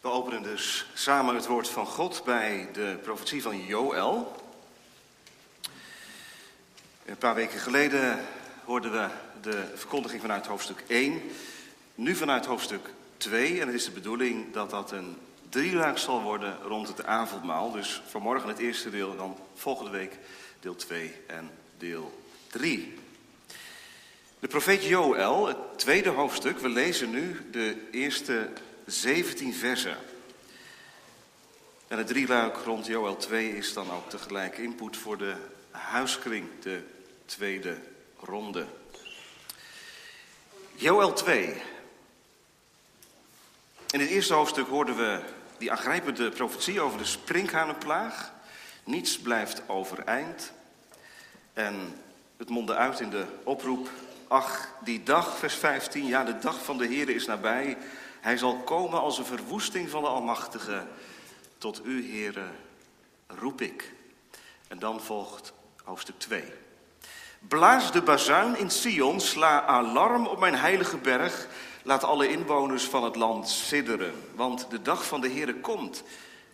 We openen dus samen het woord van God bij de profetie van Joël. Een paar weken geleden hoorden we de verkondiging vanuit hoofdstuk 1. Nu vanuit hoofdstuk 2. En het is de bedoeling dat dat een drieluik zal worden rond het avondmaal. Dus vanmorgen het eerste deel en dan volgende week deel 2 en deel 3. De profeet Joël, het tweede hoofdstuk. We lezen nu de eerste 17 versen. En het drieluik rond Joel 2 is dan ook tegelijk input voor de huiskring, de tweede ronde. Joel 2. In het eerste hoofdstuk hoorden we die aangrijpende profetie over de sprinkhanenplaag. Niets blijft overeind. En het mondde uit in de oproep. Ach, die dag, vers 15, ja, de dag van de Heer is nabij. Hij zal komen als een verwoesting van de Almachtige. Tot u, heren, roep ik. En dan volgt hoofdstuk 2. Blaas de bazuin in Sion, sla alarm op mijn heilige berg. Laat alle inwoners van het land sidderen, want de dag van de Heere komt.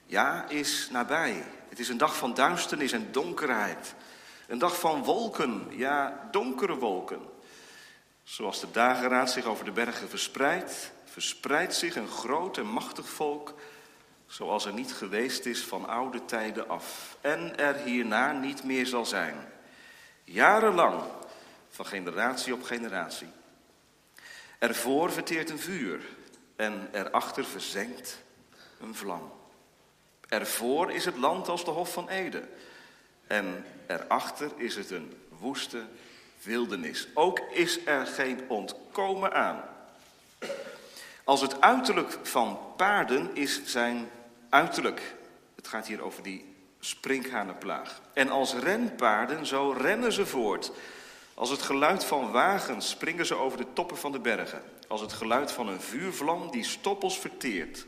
Ja, is nabij. Het is een dag van duisternis en donkerheid. Een dag van wolken, ja, donkere wolken. Zoals de dageraad zich over de bergen verspreidt, verspreidt zich een groot en machtig volk, zoals er niet geweest is van oude tijden af, en er hierna niet meer zal zijn. Jarenlang, van generatie op generatie. Ervoor verteert een vuur en erachter verzenkt een vlam. Ervoor is het land als de Hof van Ede en erachter is het een woeste wildernis. Ook is er geen ontkomen aan. Als het uiterlijk van paarden is zijn uiterlijk. Het gaat hier over die sprinkhanenplaag. En als renpaarden, zo rennen ze voort. Als het geluid van wagens springen ze over de toppen van de bergen. Als het geluid van een vuurvlam die stoppels verteert.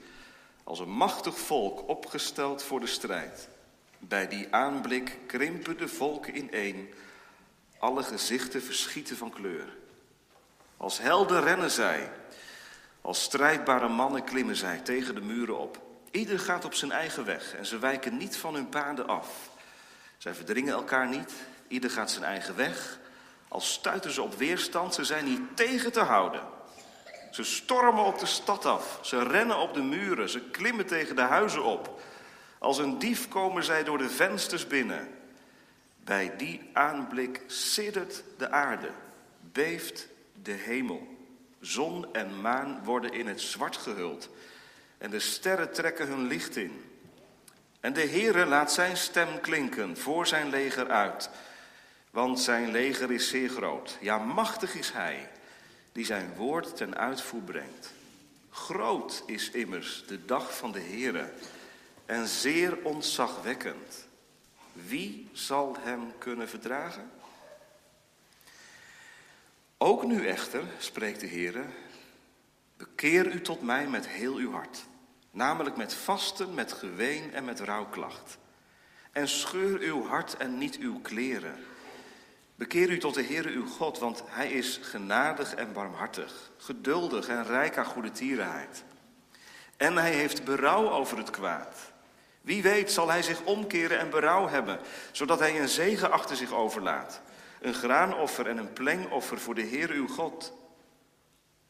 Als een machtig volk opgesteld voor de strijd. Bij die aanblik krimpen de volken ineen. Alle gezichten verschieten van kleur. Als helden rennen zij. Als strijdbare mannen klimmen zij tegen de muren op. Ieder gaat op zijn eigen weg en ze wijken niet van hun paden af. Zij verdringen elkaar niet, ieder gaat zijn eigen weg. Als stuiten ze op weerstand, ze zijn niet tegen te houden. Ze stormen op de stad af, ze rennen op de muren, ze klimmen tegen de huizen op. Als een dief komen zij door de vensters binnen. Bij die aanblik siddert de aarde, beeft de hemel. Zon en maan worden in het zwart gehuld en de sterren trekken hun licht in. En de Heere laat zijn stem klinken voor zijn leger uit, want zijn leger is zeer groot. Ja, machtig is hij die zijn woord ten uitvoer brengt. Groot is immers de dag van de Heere en zeer ontzagwekkend. Wie zal hem kunnen verdragen? Ook nu echter, spreekt de Heere, bekeer u tot mij met heel uw hart, namelijk met vasten, met geween en met rouwklacht. En scheur uw hart en niet uw kleren. Bekeer u tot de Heere uw God, want hij is genadig en barmhartig, geduldig en rijk aan goede tierenheid. En hij heeft berouw over het kwaad. Wie weet zal hij zich omkeren en berouw hebben, zodat hij een zegen achter zich overlaat. Een graanoffer en een plengoffer voor de Heer uw God.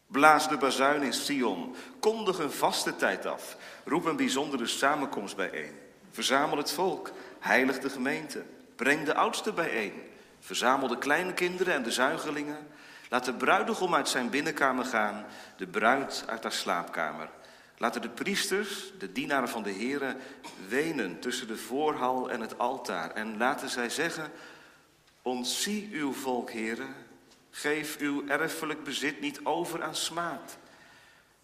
Blaas de bazuin in Sion, kondig een vaste tijd af, roep een bijzondere samenkomst bijeen. Verzamel het volk, heilig de gemeente, breng de oudsten bijeen. Verzamel de kleinkinderen en de zuigelingen. Laat de bruidegom uit zijn binnenkamer gaan, de bruid uit haar slaapkamer. Laten de priesters, de dienaren van de Here, wenen tussen de voorhal en het altaar. En laten zij zeggen, ontzie uw volk, heren. Geef uw erfelijk bezit niet over aan smaad,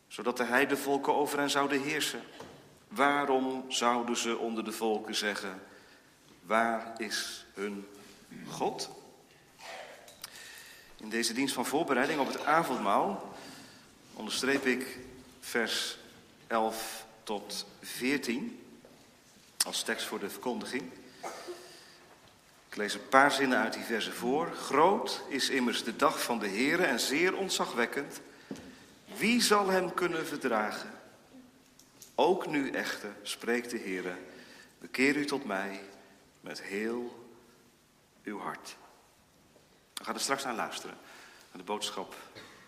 zodat de heidevolken over hen zouden heersen. Waarom zouden ze onder de volken zeggen, waar is hun God? In deze dienst van voorbereiding op het avondmaal onderstreep ik vers 11 tot 14 als tekst voor de verkondiging. Ik lees een paar zinnen uit die versen voor. Groot is immers de dag van de Heere en zeer ontzagwekkend. Wie zal hem kunnen verdragen? Ook nu echter, spreekt de Heer, bekeer u tot mij met heel uw hart. We gaan er straks naar luisteren, naar de boodschap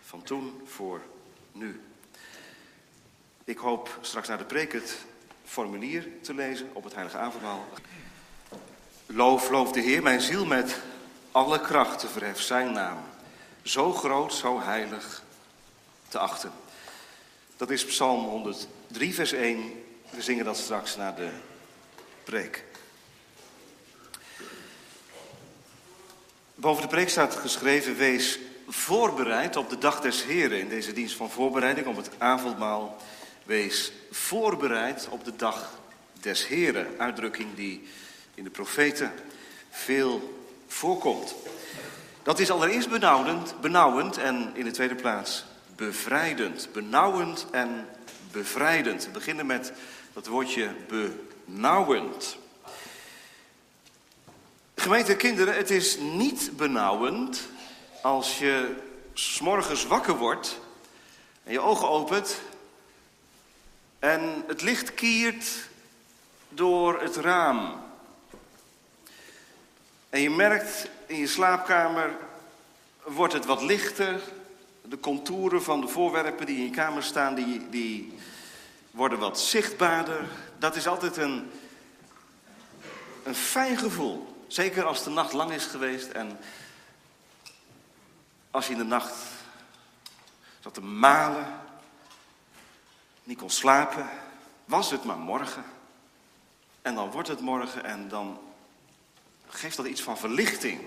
van toen voor nu. Ik hoop straks naar de preek het formulier te lezen op het Heilige Avondmaal. Loof, loof de Heer, mijn ziel met alle krachten verhef zijn naam. Zo groot, zo heilig te achten. Dat is Psalm 103, vers 1. We zingen dat straks na de preek. Boven de preek staat geschreven: Wees voorbereid op de dag des Heren. In deze dienst van voorbereiding op het avondmaal. Wees voorbereid op de dag des Heren. Uitdrukking die in de profeten veel voorkomt. Dat is allereerst benauwend, benauwend en in de tweede plaats bevrijdend. Benauwend en bevrijdend. We beginnen met dat woordje benauwend. Gemeente kinderen, het is niet benauwend als je s'morgens wakker wordt en je ogen opent en het licht kiert door het raam. En je merkt in je slaapkamer wordt het wat lichter. De contouren van de voorwerpen die in je kamer staan, die, die worden wat zichtbaarder. Dat is altijd een, een fijn gevoel. Zeker als de nacht lang is geweest en als je in de nacht zat te malen, niet kon slapen, was het maar morgen. En dan wordt het morgen en dan geeft dat iets van verlichting.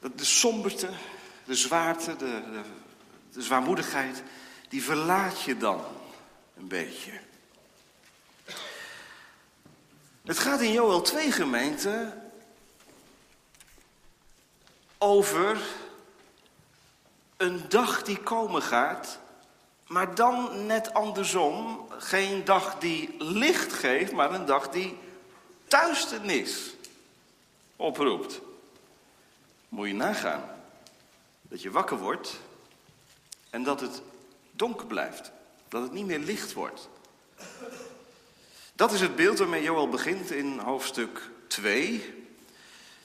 De somberte, de zwaarte, de, de, de zwaarmoedigheid, die verlaat je dan een beetje. Het gaat in Joel 2 gemeente over een dag die komen gaat, maar dan net andersom. Geen dag die licht geeft, maar een dag die duisternis oproept. Moet je nagaan dat je wakker wordt en dat het donker blijft. Dat het niet meer licht wordt. Dat is het beeld waarmee Joel begint in hoofdstuk 2.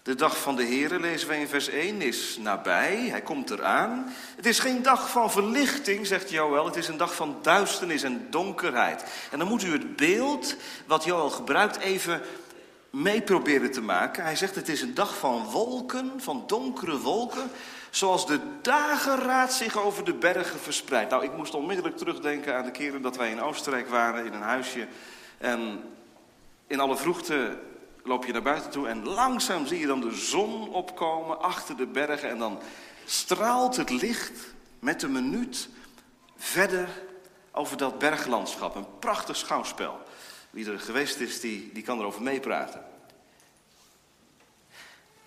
De dag van de Here, lezen wij in vers 1, is nabij. Hij komt eraan. Het is geen dag van verlichting, zegt Joel. Het is een dag van duisternis en donkerheid. En dan moet u het beeld wat Joel gebruikt even mee proberen te maken. Hij zegt het is een dag van wolken, van donkere wolken, zoals de dageraad zich over de bergen verspreidt. Nou, ik moest onmiddellijk terugdenken aan de keren dat wij in Oostenrijk waren, in een huisje. En in alle vroegte loop je naar buiten toe en langzaam zie je dan de zon opkomen achter de bergen. En dan straalt het licht met een minuut verder over dat berglandschap. Een prachtig schouwspel. Wie er geweest is, die, die kan erover meepraten.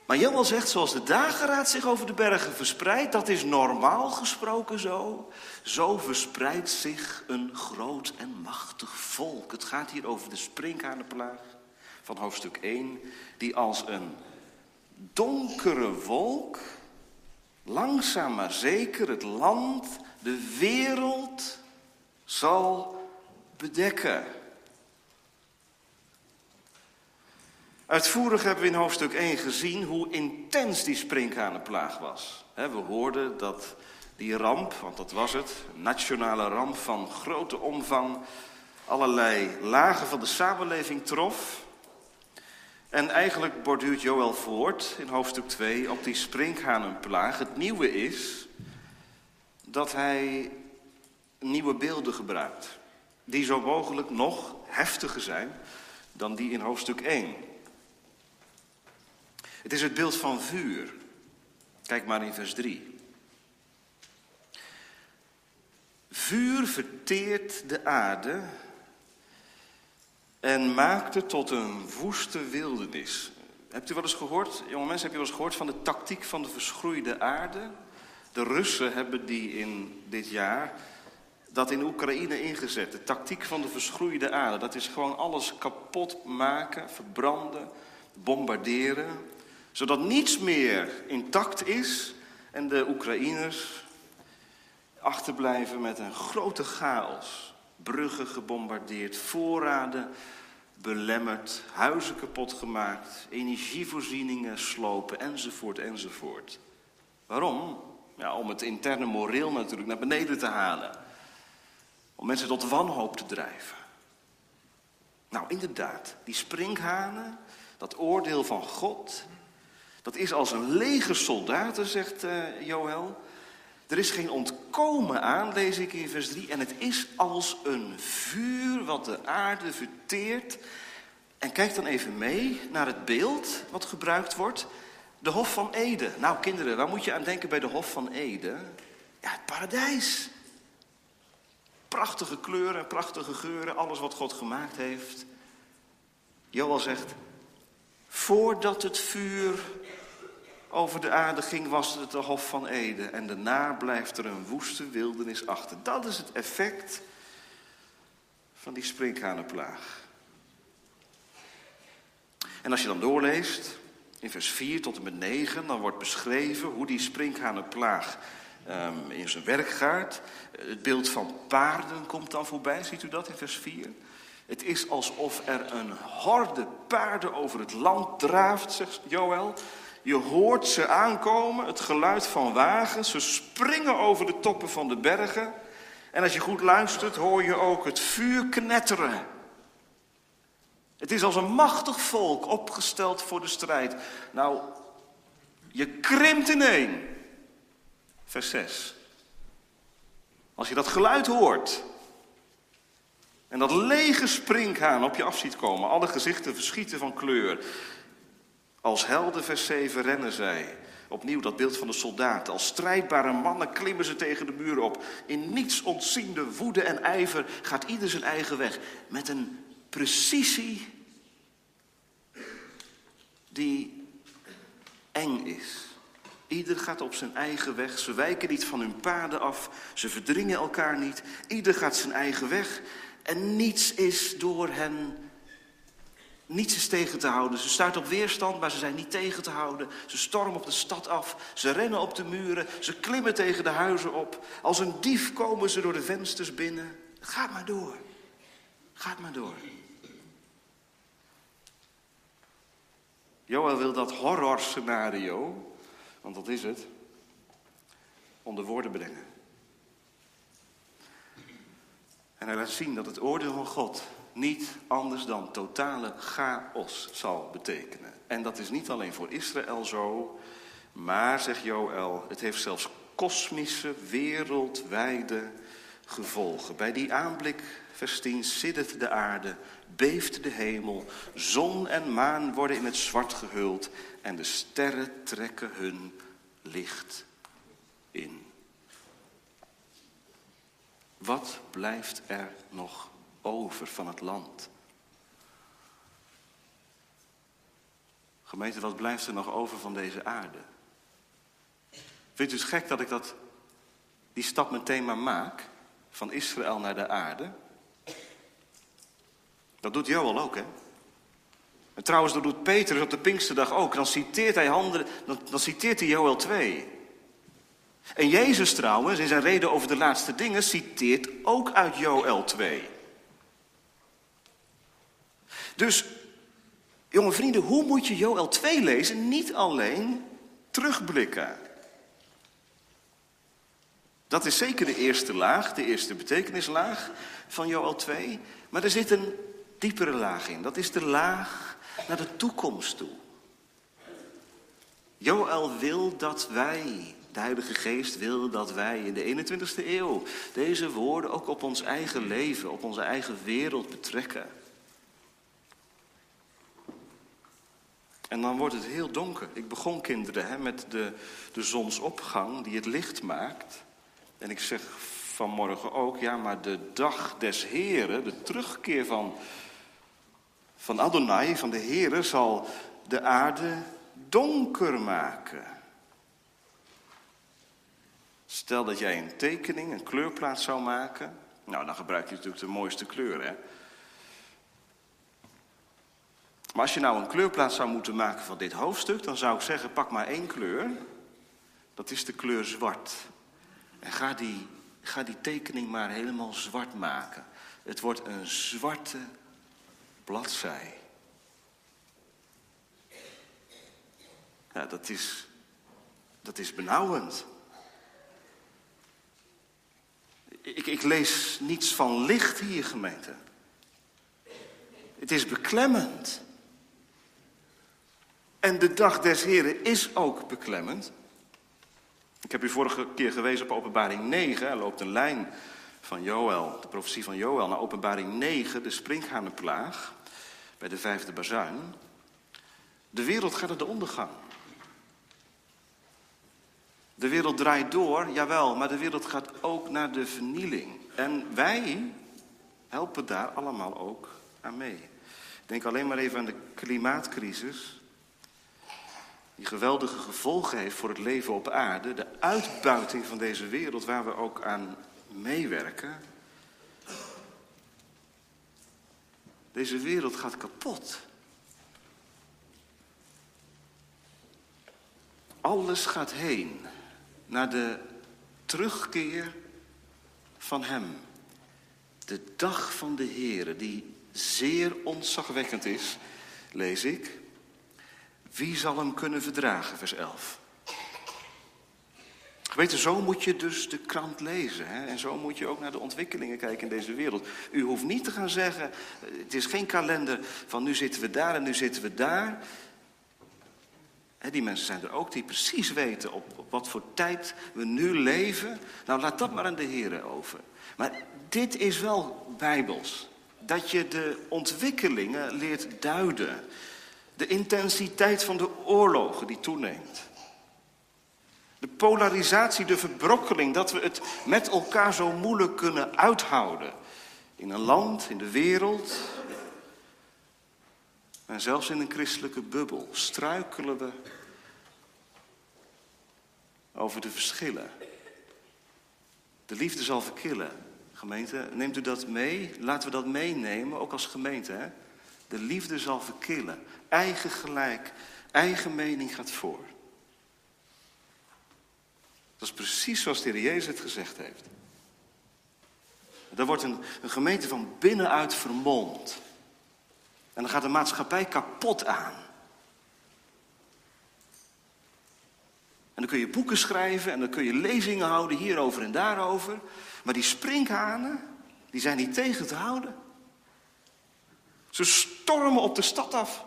Maar Joel zegt, zoals de dageraad zich over de bergen verspreidt, dat is normaal gesproken zo. Zo verspreidt zich een groot en machtig volk. Het gaat hier over de sprinkhanenplaag van hoofdstuk 1, die als een donkere wolk, langzaam maar zeker het land, de wereld zal bedekken. Uitvoerig hebben we in hoofdstuk 1 gezien hoe intens die sprinkhanenplaag was. We hoorden dat die ramp, want dat was het, een nationale ramp van grote omvang, allerlei lagen van de samenleving trof. En eigenlijk borduurt Joël voort in hoofdstuk 2 op die sprinkhanenplaag. Het nieuwe is dat hij nieuwe beelden gebruikt. Die zo mogelijk nog heftiger zijn dan die in hoofdstuk 1. Het is het beeld van vuur. Kijk maar in vers 3. Vuur verteert de aarde en maakt het tot een woeste wildernis. Hebt u wel eens gehoord, jonge mensen, heb je wel eens gehoord van de tactiek van de verschroeide aarde? De Russen hebben die in dit jaar dat in Oekraïne ingezet. De tactiek van de verschroeide aarde. Dat is gewoon alles kapot maken, verbranden, bombarderen zodat niets meer intact is en de Oekraïners achterblijven met een grote chaos. bruggen gebombardeerd, voorraden belemmerd, huizen kapot gemaakt, energievoorzieningen slopen, enzovoort, enzovoort. Waarom? Ja, om het interne moreel natuurlijk naar beneden te halen. Om mensen tot wanhoop te drijven. Nou, inderdaad, die sprinkhanen, dat oordeel van God, dat is als een leger soldaten, zegt uh, Joël. Er is geen ontkomen aan, lees ik in vers 3. En het is als een vuur wat de aarde verteert. En kijk dan even mee naar het beeld wat gebruikt wordt. De Hof van Ede. Nou, kinderen, waar moet je aan denken bij de Hof van Ede? Ja, het paradijs. Prachtige kleuren, prachtige geuren, alles wat God gemaakt heeft. Joel zegt, voordat het vuur over de aarde ging, was het de Hof van Ede. En daarna blijft er een woeste wildernis achter. Dat is het effect van die sprinkhanenplaag. En als je dan doorleest, in vers 4 tot en met 9, dan wordt beschreven hoe die sprinkhanenplaag um, in zijn werk gaat. Het beeld van paarden komt dan voorbij, ziet u dat in vers 4? Het is alsof er een horde paarden over het land draaft, zegt Joël. Je hoort ze aankomen, het geluid van wagens. Ze springen over de toppen van de bergen. En als je goed luistert, hoor je ook het vuur knetteren. Het is als een machtig volk opgesteld voor de strijd. Nou, je krimpt ineen. Vers 6. Als je dat geluid hoort. En dat lege sprinkhaan op je af ziet komen. Alle gezichten verschieten van kleur. Als helden, vers 7, rennen zij. Opnieuw dat beeld van de soldaten. Als strijdbare mannen klimmen ze tegen de muren op. In niets ontziende woede en ijver gaat ieder zijn eigen weg. Met een precisie die eng is. Ieder gaat op zijn eigen weg. Ze wijken niet van hun paden af. Ze verdringen elkaar niet. Ieder gaat zijn eigen weg. En niets is door hen Niets is tegen te houden. Ze stuiten op weerstand, maar ze zijn niet tegen te houden. Ze stormen op de stad af. Ze rennen op de muren. Ze klimmen tegen de huizen op. Als een dief komen ze door de vensters binnen. Gaat maar door. Gaat maar door. Joel wil dat horrorscenario, want dat is het, onder woorden brengen. En hij laat zien dat het oordeel van God niet anders dan totale chaos zal betekenen. En dat is niet alleen voor Israël zo, maar, zegt Joël, het heeft zelfs kosmische, wereldwijde gevolgen. Bij die aanblik, vers 10, siddert de aarde, beeft de hemel, zon en maan worden in het zwart gehuld en de sterren trekken hun licht in. Wat blijft er nog over van het land? Gemeente, wat blijft er nog over van deze aarde? Vindt u het gek dat ik dat, die stap meteen maar maak? Van Israël naar de aarde? Dat doet Joel ook, hè? En trouwens, dat doet Petrus op de Pinksterdag ook. Dan citeert hij, handen, dan, dan citeert hij Joel 2. En Jezus trouwens, in zijn reden over de laatste dingen, citeert ook uit Joel 2. Dus, jonge vrienden, hoe moet je Joel 2 lezen? Niet alleen terugblikken. Dat is zeker de eerste laag, de eerste betekenislaag van Joel 2. Maar er zit een diepere laag in. Dat is de laag naar de toekomst toe. Joël wil dat wij, de Heilige Geest wil dat wij in de 21ste eeuw deze woorden ook op ons eigen leven, op onze eigen wereld betrekken. En dan wordt het heel donker. Ik begon kinderen hè, met de, de zonsopgang die het licht maakt. En ik zeg vanmorgen ook, ja, maar de dag des Heren, de terugkeer van, van Adonai, van de Heere, zal de aarde donker maken. Stel dat jij een tekening, een kleurplaat zou maken. Nou, dan gebruik je natuurlijk de mooiste kleur, hè. Maar als je nou een kleurplaat zou moeten maken van dit hoofdstuk, dan zou ik zeggen: pak maar één kleur. Dat is de kleur zwart. En ga die ga die tekening maar helemaal zwart maken. Het wordt een zwarte bladzij. Ja, dat is, dat is benauwend. Ik, ik lees niets van licht hier, gemeente. Het is beklemmend. En de dag des Heren is ook beklemmend. Ik heb u vorige keer gewezen op openbaring 9. Er loopt een lijn van Joël, de profetie van Joël, naar openbaring 9, de sprinkhanenplaag, bij de vijfde bazuin. De wereld gaat naar de ondergang. De wereld draait door, jawel, maar de wereld gaat ook naar de vernieling. En wij helpen daar allemaal ook aan mee. Denk alleen maar even aan de klimaatcrisis. Die geweldige gevolgen heeft voor het leven op aarde. De uitbuiting van deze wereld waar we ook aan meewerken. Deze wereld gaat kapot. Alles gaat heen naar de terugkeer van Hem. De dag van de Heere, die zeer ontzagwekkend is, lees ik. Wie zal hem kunnen verdragen, vers 11. Weet zo moet je dus de krant lezen. Hè? En zo moet je ook naar de ontwikkelingen kijken in deze wereld. U hoeft niet te gaan zeggen, het is geen kalender van nu zitten we daar en nu zitten we daar. Die mensen zijn er ook die precies weten op, op wat voor tijd we nu leven. Nou, laat dat maar aan de heren over. Maar dit is wel bijbels. Dat je de ontwikkelingen leert duiden. De intensiteit van de oorlogen die toeneemt. De polarisatie, de verbrokkeling, dat we het met elkaar zo moeilijk kunnen uithouden. In een land, in de wereld. En zelfs in een christelijke bubbel struikelen we over de verschillen. De liefde zal verkillen. Gemeente, neemt u dat mee? Laten we dat meenemen, ook als gemeente. Hè? De liefde zal verkillen. Eigen gelijk, eigen mening gaat voor. Dat is precies zoals de Heer Jezus het gezegd heeft. Er wordt een, een gemeente van binnenuit vermomd. En dan gaat de maatschappij kapot aan. En dan kun je boeken schrijven en dan kun je lezingen houden hierover en daarover. Maar die sprinkhanen, die zijn niet tegen te houden. Ze stormen op de stad af.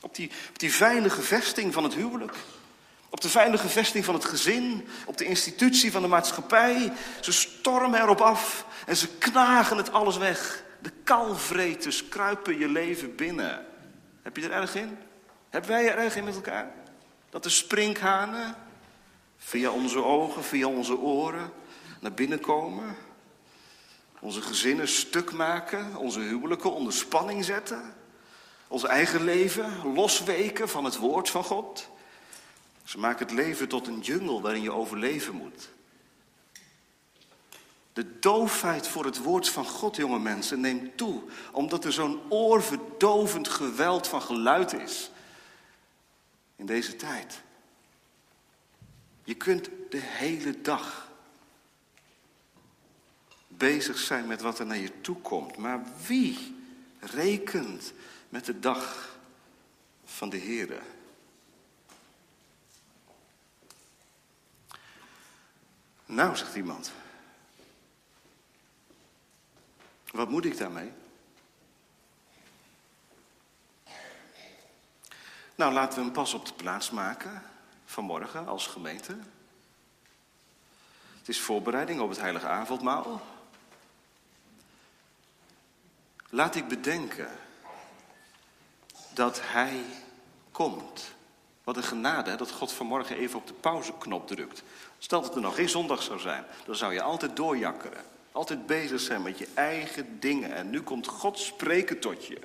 Op die, op die veilige vesting van het huwelijk. Op de veilige vesting van het gezin. Op de institutie van de maatschappij. Ze stormen erop af. En ze knagen het alles weg. De kalvreters kruipen je leven binnen. Heb je er erg in? Hebben wij er erg in met elkaar? Dat de sprinkhanen via onze ogen, via onze oren naar binnen komen. Onze gezinnen stuk maken, onze huwelijken onder spanning zetten. Ons eigen leven losweken van het woord van God. Ze maken het leven tot een jungle waarin je overleven moet. De doofheid voor het woord van God, jonge mensen, neemt toe. Omdat er zo'n oorverdovend geweld van geluid is. In deze tijd. Je kunt de hele dag bezig zijn met wat er naar je toe komt. Maar wie rekent met de dag van de Here? Nou, zegt iemand. Wat moet ik daarmee? Nou, laten we een pas op de plaats maken vanmorgen als gemeente. Het is voorbereiding op het heilige avondmaal. Laat ik bedenken dat Hij komt. Wat een genade dat God vanmorgen even op de pauzeknop drukt. Stel dat er nog geen zondag zou zijn, dan zou je altijd doorjakkeren. Altijd bezig zijn met je eigen dingen. En nu komt God spreken tot je.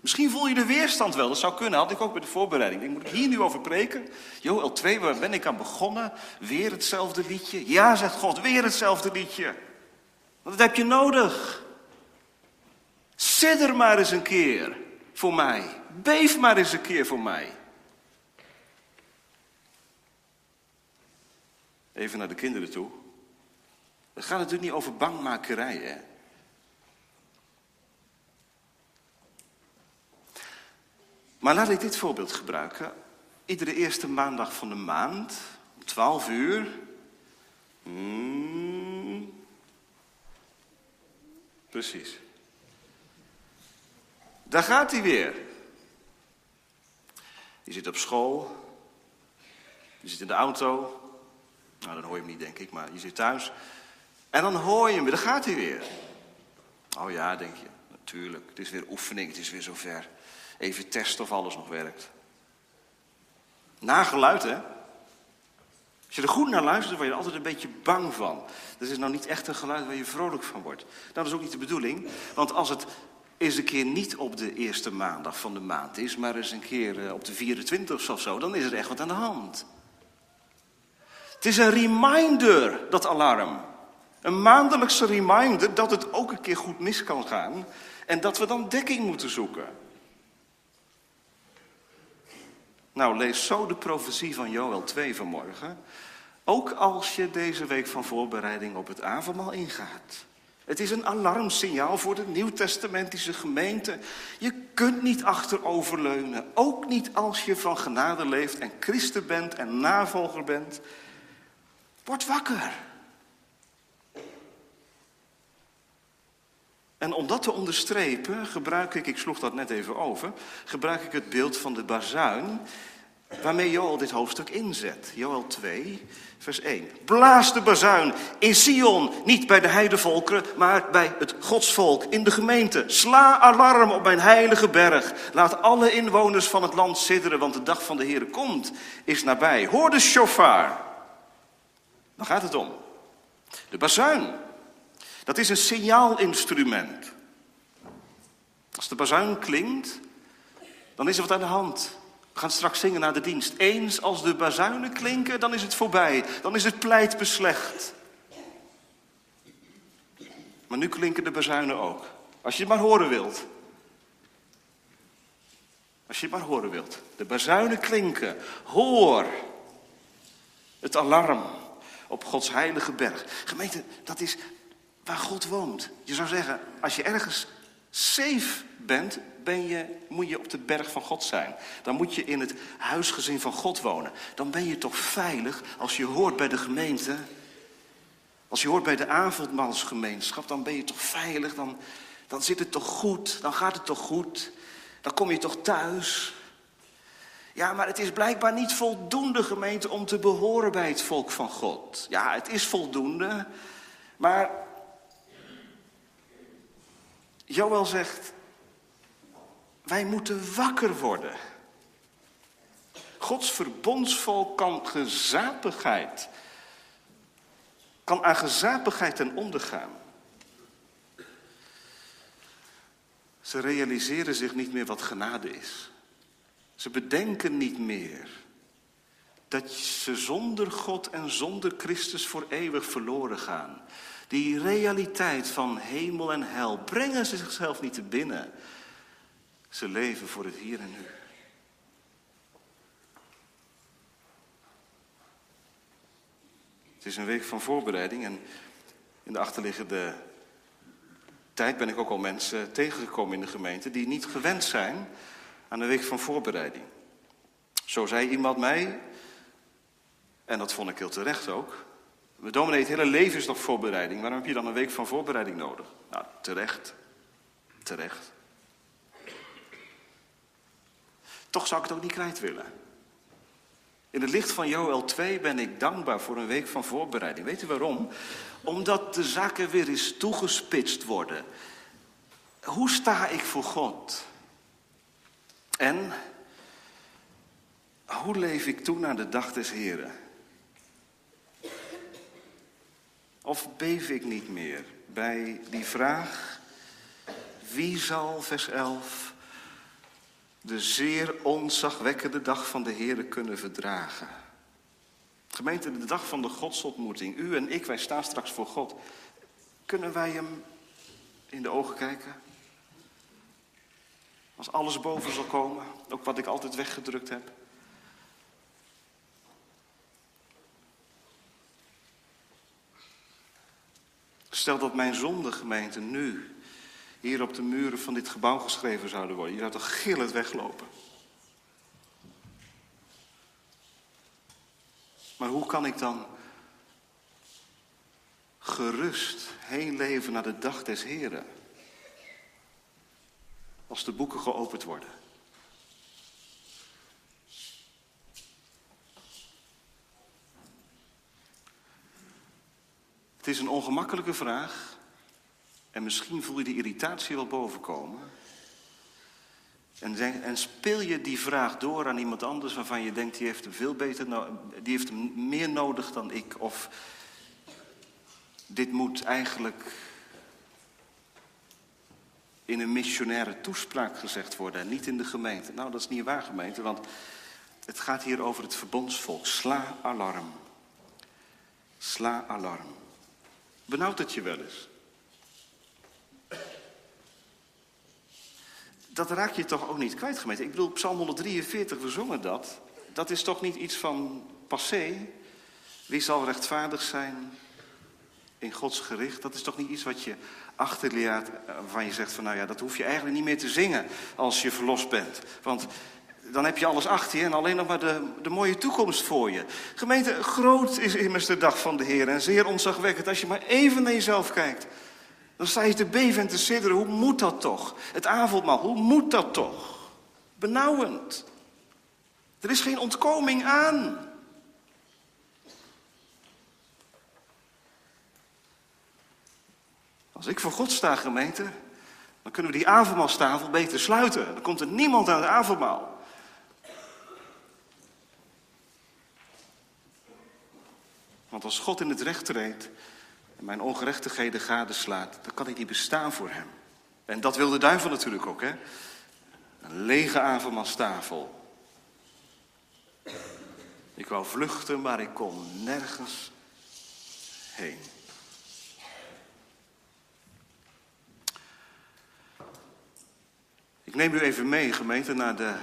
Misschien voel je de weerstand wel, dat zou kunnen. Had ik ook bij de voorbereiding. Ik moet ik hier nu over preken? Joel 2, waar ben ik aan begonnen? Weer hetzelfde liedje? Ja, zegt God, weer hetzelfde liedje. Want dat heb je nodig. Sidder maar eens een keer voor mij. Beef maar eens een keer voor mij. Even naar de kinderen toe. Het gaat natuurlijk niet over bangmakerij, hè. Maar laat ik dit voorbeeld gebruiken. Iedere eerste maandag van de maand, om 12 uur. Hmm, precies. Daar gaat hij weer. Je zit op school. Je zit in de auto. Nou, dan hoor je hem niet, denk ik, maar je zit thuis. En dan hoor je hem weer, daar gaat hij weer. Oh ja, denk je. Natuurlijk, het is weer oefening, het is weer zover. Even testen of alles nog werkt. Nageluid, hè? Als je er goed naar luistert, word je er altijd een beetje bang van. Dat is nou niet echt een geluid waar je vrolijk van wordt. Dat is ook niet de bedoeling. Want als het eens een keer niet op de eerste maandag van de maand is, maar eens een keer eh, op de 24 of zo, dan is er echt wat aan de hand. Het is een reminder, dat alarm. Een maandelijkse reminder dat het ook een keer goed mis kan gaan en dat we dan dekking moeten zoeken. Nou, lees zo de profetie van Joel 2 vanmorgen. Ook als je deze week van voorbereiding op het avondmaal ingaat. Het is een alarmsignaal voor de nieuwtestamentische gemeente. Je kunt niet achteroverleunen. Ook niet als je van genade leeft en christen bent en navolger bent. Word wakker. En om dat te onderstrepen gebruik ik, ik sloeg dat net even over, gebruik ik het beeld van de bazuin waarmee Joel dit hoofdstuk inzet. Joel 2, vers 1. Blaas de bazuin in Sion, niet bij de heidevolkeren, maar bij het godsvolk in de gemeente. Sla alarm op mijn heilige berg. Laat alle inwoners van het land sidderen, want de dag van de Heer komt, is nabij. Hoor de shofar. Waar gaat het om? De bazuin. Dat is een signaalinstrument. Als de bazuin klinkt, dan is er wat aan de hand. We gaan straks zingen naar de dienst. Eens als de bazuinen klinken, dan is het voorbij. Dan is het pleit beslecht. Maar nu klinken de bazuinen ook. Als je het maar horen wilt. Als je het maar horen wilt. De bazuinen klinken. Hoor het alarm op Gods heilige berg. Gemeente, dat is waar God woont. Je zou zeggen, als je ergens safe bent, ben je, moet je op de berg van God zijn. Dan moet je in het huisgezin van God wonen. Dan ben je toch veilig als je hoort bij de gemeente. Als je hoort bij de avondmaalsgemeenschap, dan ben je toch veilig. Dan, dan zit het toch goed. Dan gaat het toch goed. Dan kom je toch thuis. Ja, maar het is blijkbaar niet voldoende gemeente om te behoren bij het volk van God. Ja, het is voldoende. Maar Joël zegt, wij moeten wakker worden. Gods verbondsvolk kan gezapigheid, kan aan gezapigheid ten onder gaan. Ze realiseren zich niet meer wat genade is. Ze bedenken niet meer dat ze zonder God en zonder Christus voor eeuwig verloren gaan. Die realiteit van hemel en hel brengen ze zichzelf niet te binnen. Ze leven voor het hier en nu. Het is een week van voorbereiding en in de achterliggende tijd ben ik ook al mensen tegengekomen in de gemeente die niet gewend zijn aan een week van voorbereiding. Zo zei iemand mij, en dat vond ik heel terecht ook. We dominee, het hele leven is nog voorbereiding. Waarom heb je dan een week van voorbereiding nodig? Nou, terecht. Terecht. Toch zou ik het ook niet kwijt willen. In het licht van Joel 2 ben ik dankbaar voor een week van voorbereiding. Weet u waarom? Omdat de zaken weer eens toegespitst worden. Hoe sta ik voor God? En hoe leef ik toe naar de dag des Heren? Of beef ik niet meer bij die vraag: wie zal, vers 11, de zeer onzagwekkende dag van de Heer kunnen verdragen? Gemeente, de dag van de godsontmoeting, u en ik, wij staan straks voor God. Kunnen wij hem in de ogen kijken? Als alles boven zal komen, ook wat ik altijd weggedrukt heb. Stel dat mijn zonde, gemeente, nu hier op de muren van dit gebouw geschreven zouden worden. Je zou toch gillend weglopen. Maar hoe kan ik dan gerust heen leven naar de dag des Heren? Als de boeken geopend worden. Het is een ongemakkelijke vraag. En misschien voel je die irritatie wel bovenkomen. En, en, speel je die vraag door aan iemand anders waarvan je denkt, die heeft hem veel beter, die heeft hem meer nodig dan ik. Of dit moet eigenlijk in een missionaire toespraak gezegd worden en niet in de gemeente. Nou, dat is niet waar gemeente, want het gaat hier over het verbondsvolk. Sla alarm. Sla alarm. Benauwt het je wel eens? Dat raak je toch ook niet kwijt, gemeente? Ik bedoel, Psalm 143, we zongen dat. Dat is toch niet iets van passé? Wie zal rechtvaardig zijn in Gods gericht? Dat is toch niet iets wat je achterlaat, waarvan je zegt van nou ja, dat hoef je eigenlijk niet meer te zingen als je verlost bent. Want dan heb je alles achter je en alleen nog maar de, de mooie toekomst voor je. Gemeente, groot is immers de dag van de Heer en zeer ontzagwekkend. Als je maar even naar jezelf kijkt, dan sta je te beven en te sidderen. Hoe moet dat toch? Het avondmaal, hoe moet dat toch? Benauwend. Er is geen ontkoming aan. Als ik voor God sta, gemeente, dan kunnen we die avondmaalstafel beter sluiten. Dan komt er niemand aan het avondmaal. Want als God in het recht treedt en mijn ongerechtigheden gadeslaat, dan kan ik niet bestaan voor hem. En dat wil de duivel natuurlijk ook, hè? Een lege avondmaalstafel. Ik wou vluchten, maar ik kon nergens heen. Ik neem u even mee, gemeente, naar de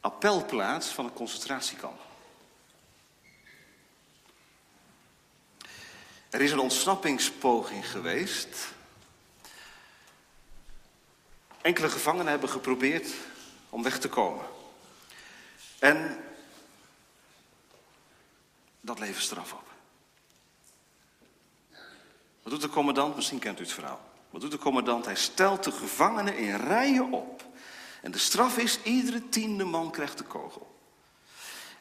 appelplaats van een concentratiekamp. Er is een ontsnappingspoging geweest. Enkele gevangenen hebben geprobeerd om weg te komen. En dat levert straf op. Wat doet de commandant? Misschien kent u het verhaal. Wat doet de commandant? Hij stelt de gevangenen in rijen op. En de straf is, iedere tiende man krijgt de kogel.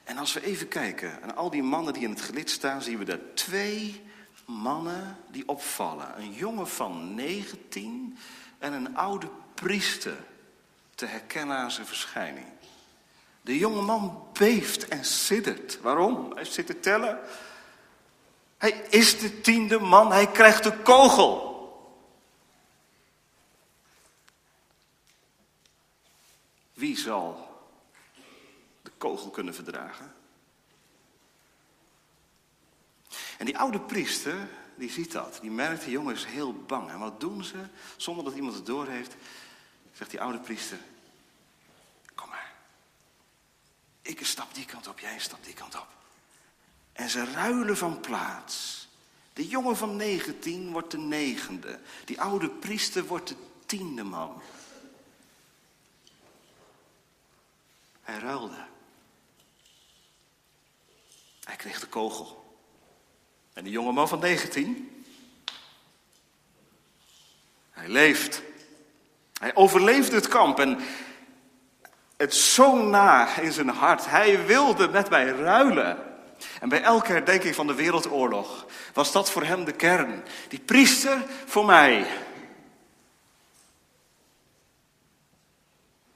En als we even kijken naar al die mannen die in het gelid staan, zien we daar twee mannen die opvallen. Een jongen van 19 en een oude priester te herkennen aan zijn verschijning. De jonge man beeft en siddert. Waarom? Hij zit te tellen. Hij is de tiende man, hij krijgt de kogel. Wie zal de kogel kunnen verdragen? En die oude priester, die ziet dat. Die merkt, die jongen is heel bang. En wat doen ze? Zonder dat iemand het doorheeft, zegt die oude priester... Kom maar. Ik stap die kant op, jij stap die kant op. En ze ruilen van plaats. De jongen van 19 wordt de negende. Die oude priester wordt de tiende man. Hij ruilde. Hij kreeg de kogel. En die jonge man van 19, hij leeft. Hij overleefde het kamp en het zo na in zijn hart. Hij wilde met mij ruilen. En bij elke herdenking van de Wereldoorlog was dat voor hem de kern. Die priester voor mij.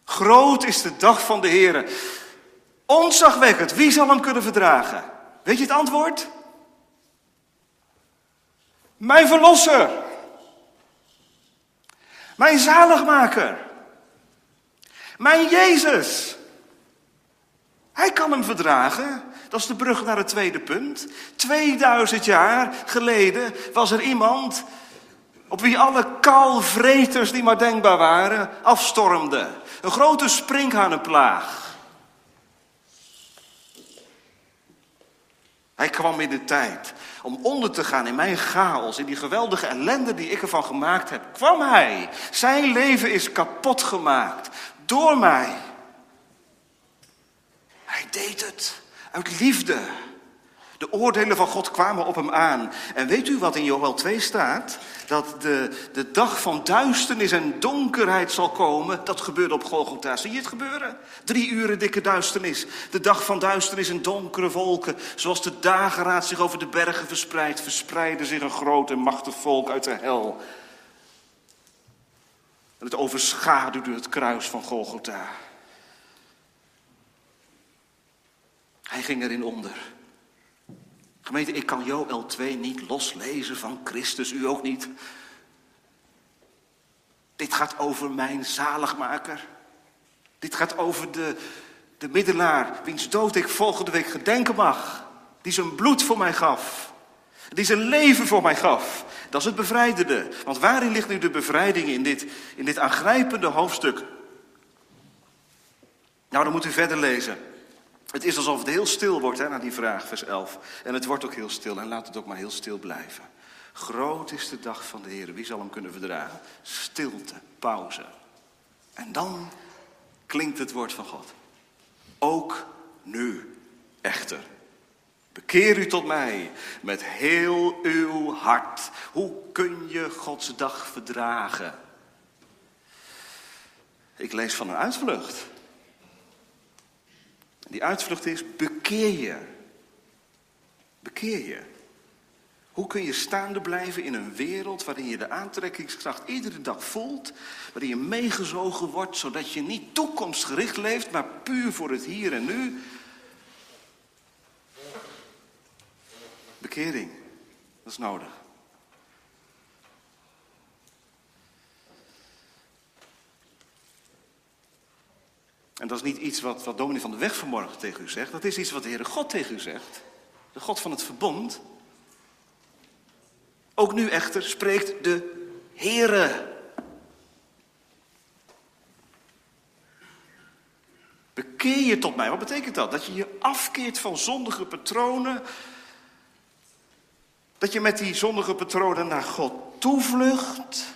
Groot is de dag van de Heer. Onzagwekkend, wie zal hem kunnen verdragen? Weet je het antwoord? Mijn verlosser. Mijn zaligmaker. Mijn Jezus. Hij kan hem verdragen. Dat is de brug naar het tweede punt. 2000 jaar geleden was er iemand op wie alle kaalvreters die maar denkbaar waren afstormden. Een grote sprinkhanenplaag. Hij kwam in de tijd om onder te gaan in mijn chaos, in die geweldige ellende die ik ervan gemaakt heb. Kwam hij. Zijn leven is kapot gemaakt door mij. Hij deed het uit liefde. De oordelen van God kwamen op hem aan. En weet u wat in Joel 2 staat? Dat de, de dag van duisternis en donkerheid zal komen. Dat gebeurde op Golgotha. Zie je het gebeuren? Drie uren dikke duisternis. De dag van duisternis en donkere wolken. Zoals de dageraad zich over de bergen verspreidt, verspreidde zich een groot en machtig volk uit de hel. En het overschaduwde het kruis van Golgotha. Hij ging erin onder. Gemeente, ik kan Joel 2 niet loslezen van Christus, u ook niet. Dit gaat over mijn zaligmaker. Dit gaat over de, de middelaar, wiens dood ik volgende week gedenken mag. Die zijn bloed voor mij gaf. Die zijn leven voor mij gaf. Dat is het bevrijdende. Want waarin ligt nu de bevrijding in dit, in dit aangrijpende hoofdstuk? Nou, dan moet u verder lezen. Het is alsof het heel stil wordt hè, na die vraag, vers 11. En het wordt ook heel stil en laat het ook maar heel stil blijven. Groot is de dag van de Heer. Wie zal hem kunnen verdragen? Stilte, pauze. En dan klinkt het woord van God. Ook nu echter. Bekeer u tot mij met heel uw hart. Hoe kun je Gods dag verdragen? Ik lees van een uitvlucht. Die uitvlucht is bekeer je. Bekeer je. Hoe kun je staande blijven in een wereld waarin je de aantrekkingskracht iedere dag voelt, waarin je meegezogen wordt, zodat je niet toekomstgericht leeft, maar puur voor het hier en nu? Bekering, dat is nodig. En dat is niet iets wat, wat van de weg vanmorgen tegen u zegt. Dat is iets wat de Heere God tegen u zegt. De God van het verbond. Ook nu echter spreekt de Heere. Bekeer je tot mij. Wat betekent dat? Dat je je afkeert van zondige patronen. Dat je met die zondige patronen naar God toevlucht.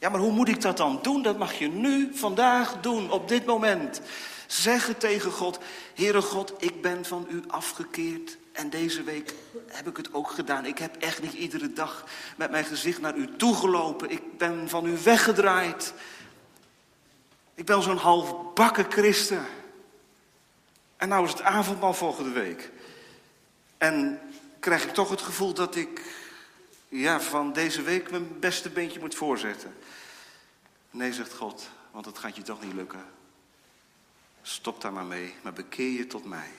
Ja, maar hoe moet ik dat dan doen? Dat mag je nu, vandaag doen, op dit moment. Zeggen tegen God, Heere God, ik ben van u afgekeerd. En deze week heb ik het ook gedaan. Ik heb echt niet iedere dag met mijn gezicht naar u toegelopen. Ik ben van u weggedraaid. Ik ben zo'n halfbakken christen. En nou is het avondmaal volgende week. En krijg ik toch het gevoel dat ik ja, van deze week mijn beste beentje moet voorzetten. Nee, zegt God, want het gaat je toch niet lukken. Stop daar maar mee, maar bekeer je tot mij.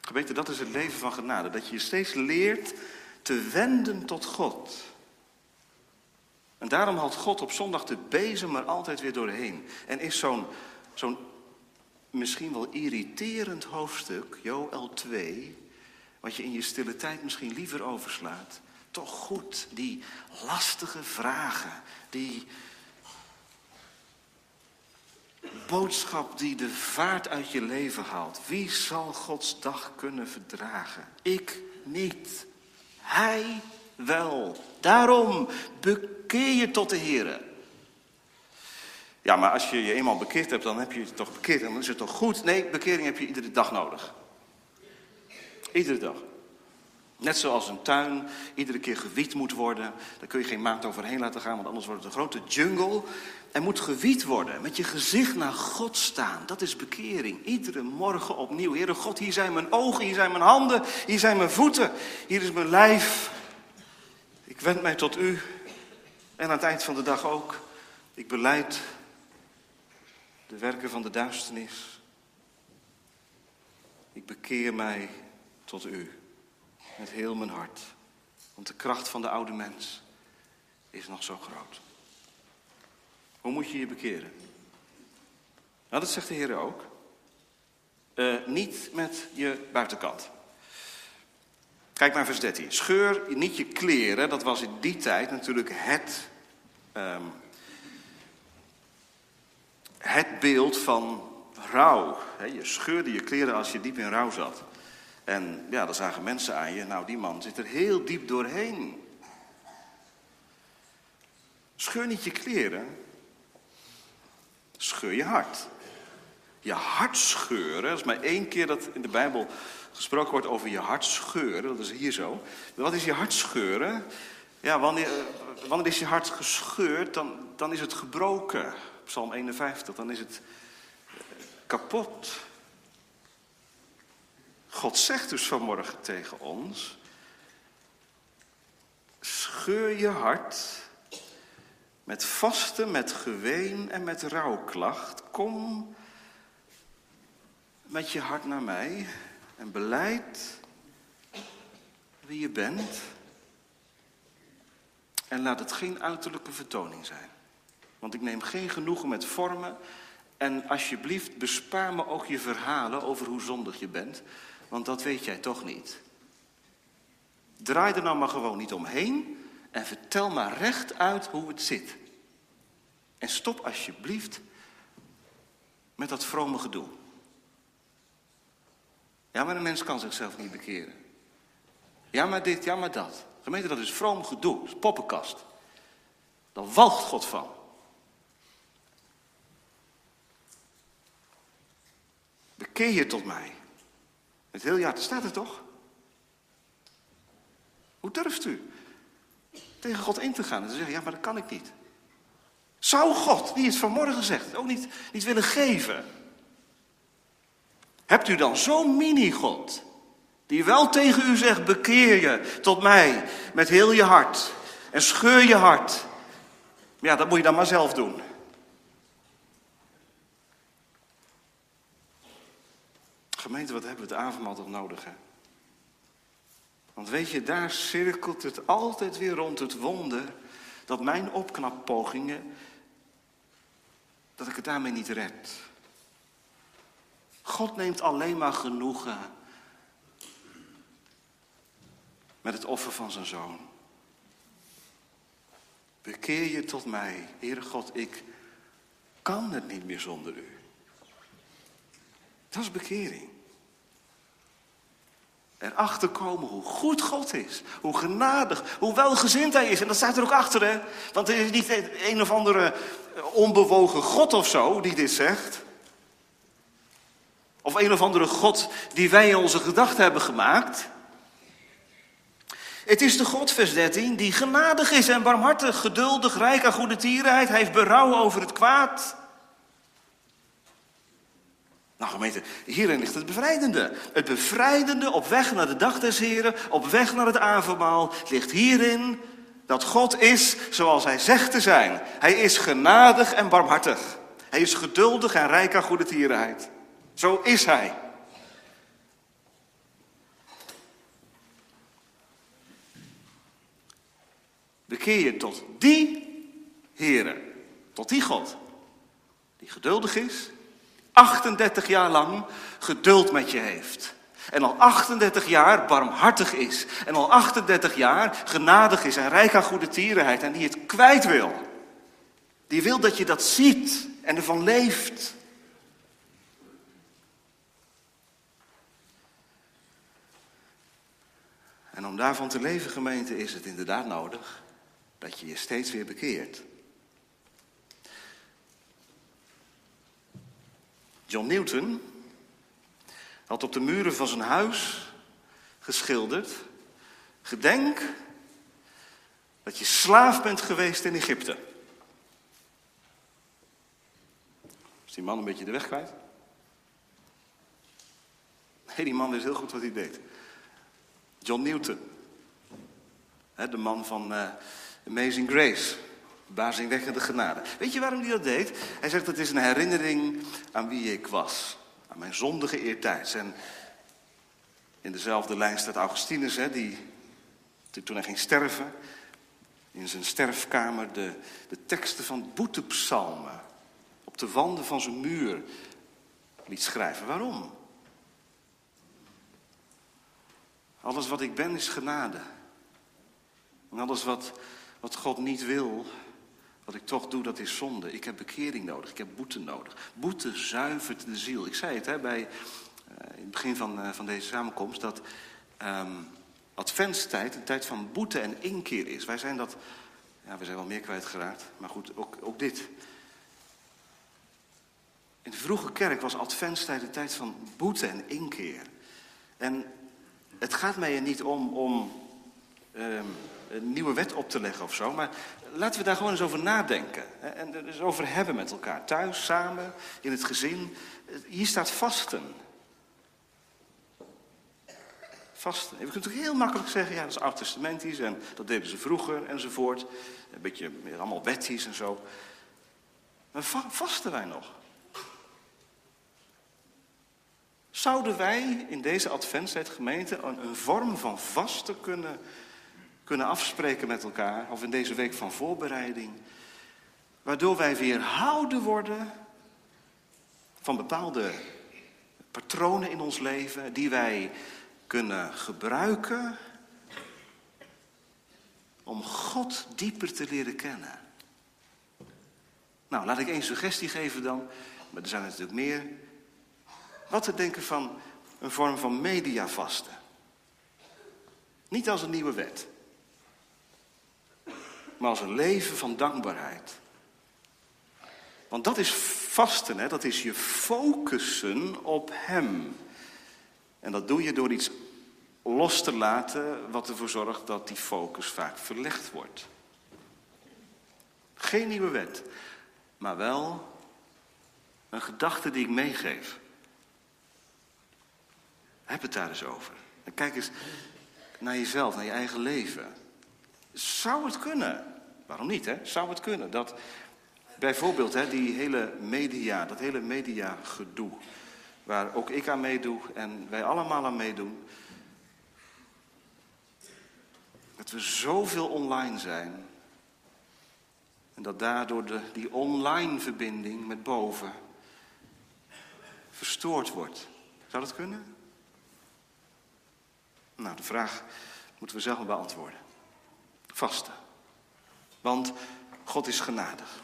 Gemeente, dat is het leven van genade. Dat je je steeds leert te wenden tot God. En daarom haalt God op zondag de bezem er altijd weer doorheen. En is zo'n zo'n misschien wel irriterend hoofdstuk, Joel 2, wat je in je stille tijd misschien liever overslaat, toch goed die lastige vragen, die boodschap die de vaart uit je leven haalt. Wie zal Gods dag kunnen verdragen? Ik niet. Hij wel. Daarom bekeer je tot de Heer. Ja, maar als je je eenmaal bekeerd hebt, dan heb je je toch bekeerd. En dan is het toch goed? Nee, bekering heb je iedere dag nodig. Iedere dag. Net zoals een tuin iedere keer gewiet moet worden. Daar kun je geen maand overheen laten gaan, want anders wordt het een grote jungle. Er moet gewiet worden, met je gezicht naar God staan. Dat is bekering. Iedere morgen opnieuw. Heere God, hier zijn mijn ogen, hier zijn mijn handen, hier zijn mijn voeten, hier is mijn lijf. Ik wend mij tot u. En aan het eind van de dag ook. Ik beleid de werken van de duisternis. Ik bekeer mij tot u met heel mijn hart. Want de kracht van de oude mens is nog zo groot. Hoe moet je je bekeren? Nou, dat zegt de Heer ook. Uh, niet met je buitenkant. Kijk maar vers 13. Scheur niet je kleren. Dat was in die tijd natuurlijk het, um, het beeld van rouw. je scheurde je kleren als je diep in rouw zat. En ja, dan zagen mensen aan je, nou die man zit er heel diep doorheen. Scheur niet je kleren, scheur je hart. Je hart scheuren, dat is maar één keer dat in de Bijbel gesproken wordt over je hart scheuren, dat is hier zo. Wat is je hart scheuren? Ja, wanneer, eh, wanneer is je hart gescheurd, dan, dan is het gebroken. Psalm 51, dan is het eh, kapot. God zegt dus vanmorgen tegen ons: scheur je hart met vasten, met geween en met rouwklacht. Kom met je hart naar mij en beleid wie je bent. En laat het geen uiterlijke vertoning zijn. Want ik neem geen genoegen met vormen. En alsjeblieft, bespaar me ook je verhalen over hoe zondig je bent. Want dat weet jij toch niet. Draai er nou maar gewoon niet omheen. En vertel maar recht uit hoe het zit. En stop alsjeblieft met dat vrome gedoe. Ja, maar een mens kan zichzelf niet bekeren. Ja, maar dit, ja, maar dat. Gemeente, dat is vroom gedoe, dat is poppenkast. Daar walgt God van. Bekeer je tot mij. Het heel jaar, staat er toch? Hoe durft u tegen God in te gaan en te zeggen, ja, maar dat kan ik niet. Zou God, die het vanmorgen zegt, ook niet, niet willen geven? Hebt u dan zo'n mini-God, die wel tegen u zegt, bekeer je tot mij met heel je hart en scheur je hart. Ja, dat moet je dan maar zelf doen. Gemeente, wat hebben we het avondmaal toch nodig, hè? Want weet je, daar cirkelt het altijd weer rond het wonder dat mijn opknappogingen, dat ik het daarmee niet red. God neemt alleen maar genoegen met het offer van zijn zoon. Bekeer je tot mij, Heere God, ik kan het niet meer zonder u. Dat is bekering. Erachter komen hoe goed God is, hoe genadig, hoe welgezind Hij is. En dat staat er ook achter, hè? Want er is niet een of andere onbewogen God of zo die dit zegt. Of een of andere God die wij in onze gedachten hebben gemaakt. Het is de God, vers 13, die genadig is en barmhartig, geduldig, rijk aan goede tierenheid. Hij heeft berouw over het kwaad. Nou gemeente, hierin ligt het bevrijdende. Het bevrijdende op weg naar de dag des Heren, op weg naar het avondmaal, ligt hierin dat God is zoals Hij zegt te zijn. Hij is genadig en barmhartig. Hij is geduldig en rijk aan goede tierenheid. Zo is Hij. Bekeer je tot die Heere, tot die God, die geduldig is, 38 jaar lang geduld met je heeft. En al 38 jaar barmhartig is. En al 38 jaar genadig is en rijk aan goede tierenheid. En die het kwijt wil. Die wil dat je dat ziet en ervan leeft. En om daarvan te leven, gemeente, is het inderdaad nodig dat je je steeds weer bekeert. John Newton had op de muren van zijn huis geschilderd: Gedenk dat je slaaf bent geweest in Egypte. Is die man een beetje de weg kwijt? Nee, die man wist heel goed wat hij deed. John Newton, de man van uh, Amazing Grace. Bazingwekkende genade. Weet je waarom hij dat deed? Hij zegt het is een herinnering aan wie ik was. Aan mijn zondige eertijds. En in dezelfde lijn staat Augustinus, hè, die toen hij ging sterven, in zijn sterfkamer de, de teksten van boetepsalmen op de wanden van zijn muur liet schrijven. Waarom? Alles wat ik ben is genade. En alles wat, wat God niet wil, wat ik toch doe, dat is zonde. Ik heb bekering nodig, ik heb boete nodig. Boete zuivert de ziel. Ik zei het hè, bij, in het begin van, van deze samenkomst, dat um, adventstijd een tijd van boete en inkeer is. Wij zijn dat, ja, we zijn wel meer kwijtgeraakt, maar goed, ook, ook dit. In de vroege kerk was adventstijd een tijd van boete en inkeer. En het gaat mij er niet om om um, een nieuwe wet op te leggen of zo, maar laten we daar gewoon eens over nadenken. En er eens over hebben met elkaar. Thuis, samen, in het gezin. Hier staat vasten. Vasten. En we kunnen toch heel makkelijk zeggen, ja, dat is oud-testamentisch en dat deden ze vroeger enzovoort. Een beetje allemaal wetties en zo. Maar vasten wij nog? Zouden wij in deze adventstijd gemeente een, een vorm van vasten kunnen kunnen afspreken met elkaar, of in deze week van voorbereiding, waardoor wij weerhouden worden van bepaalde patronen in ons leven die wij kunnen gebruiken om God dieper te leren kennen. Nou, laat ik één suggestie geven dan, maar er zijn er natuurlijk meer. Wat te denken van een vorm van mediavasten. Niet als een nieuwe wet maar als een leven van dankbaarheid. Want dat is vasten, hè? dat is je focussen op Hem. En dat doe je door iets los te laten, wat ervoor zorgt dat die focus vaak verlegd wordt. Geen nieuwe wet, maar wel een gedachte die ik meegeef. Heb het daar eens over. Kijk eens naar jezelf, naar je eigen leven. Zou het kunnen Waarom niet, hè? Zou het kunnen dat bijvoorbeeld hè, die hele media, dat hele mediagedoe, waar ook ik aan meedoe en wij allemaal aan meedoen, dat we zoveel online zijn en dat daardoor de, die online verbinding met boven verstoord wordt. Zou dat kunnen? Nou, de vraag moeten we zelf beantwoorden. Vasten. Want God is genadig.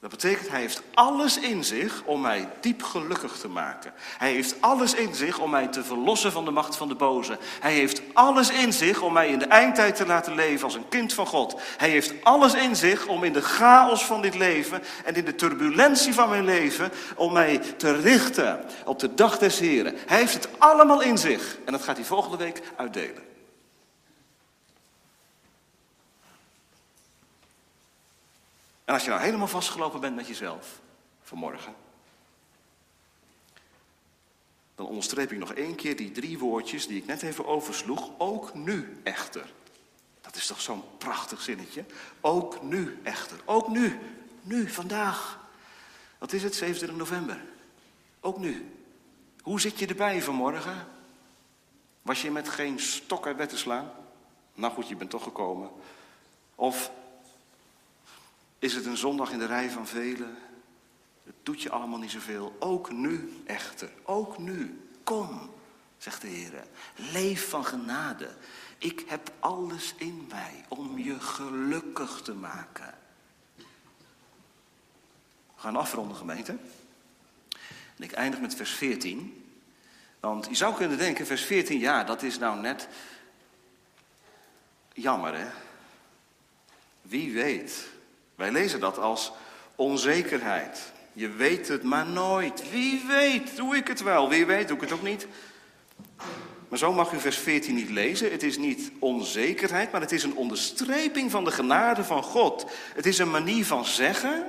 Dat betekent, hij heeft alles in zich om mij diep gelukkig te maken. Hij heeft alles in zich om mij te verlossen van de macht van de boze. Hij heeft alles in zich om mij in de eindtijd te laten leven als een kind van God. Hij heeft alles in zich om in de chaos van dit leven en in de turbulentie van mijn leven, om mij te richten op de dag des Heren. Hij heeft het allemaal in zich en dat gaat hij volgende week uitdelen. En als je nou helemaal vastgelopen bent met jezelf vanmorgen, dan onderstreep ik nog één keer die drie woordjes die ik net even oversloeg. Ook nu echter. Dat is toch zo'n prachtig zinnetje. Ook nu echter. Ook nu. Nu, vandaag. Wat is het? 27 november. Ook nu. Hoe zit je erbij vanmorgen? Was je met geen stok uit bed te slaan? Nou goed, je bent toch gekomen. Of is het een zondag in de rij van velen? Het doet je allemaal niet zoveel. Ook nu echter, ook nu. Kom, zegt de Heer. Leef van genade. Ik heb alles in mij om je gelukkig te maken. We gaan afronden, gemeente. En ik eindig met vers 14. Want je zou kunnen denken, vers 14, ja, dat is nou net jammer, hè? Wie weet wij lezen dat als onzekerheid. Je weet het maar nooit. Wie weet, doe ik het wel. Wie weet, doe ik het ook niet. Maar zo mag u vers 14 niet lezen. Het is niet onzekerheid, maar het is een onderstreping van de genade van God. Het is een manier van zeggen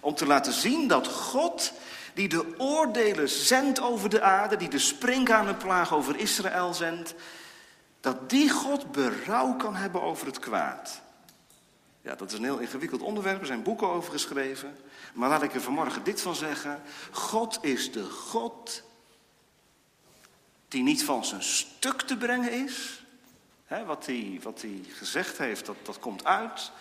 om te laten zien dat God, die de oordelen zendt over de aarde, die de plaag over Israël zendt, dat die God berouw kan hebben over het kwaad. Ja, dat is een heel ingewikkeld onderwerp. Er zijn boeken over geschreven. Maar laat ik er vanmorgen dit van zeggen. God is de God die niet van zijn stuk te brengen is. wat, hij, wat gezegd heeft, dat, dat komt uit.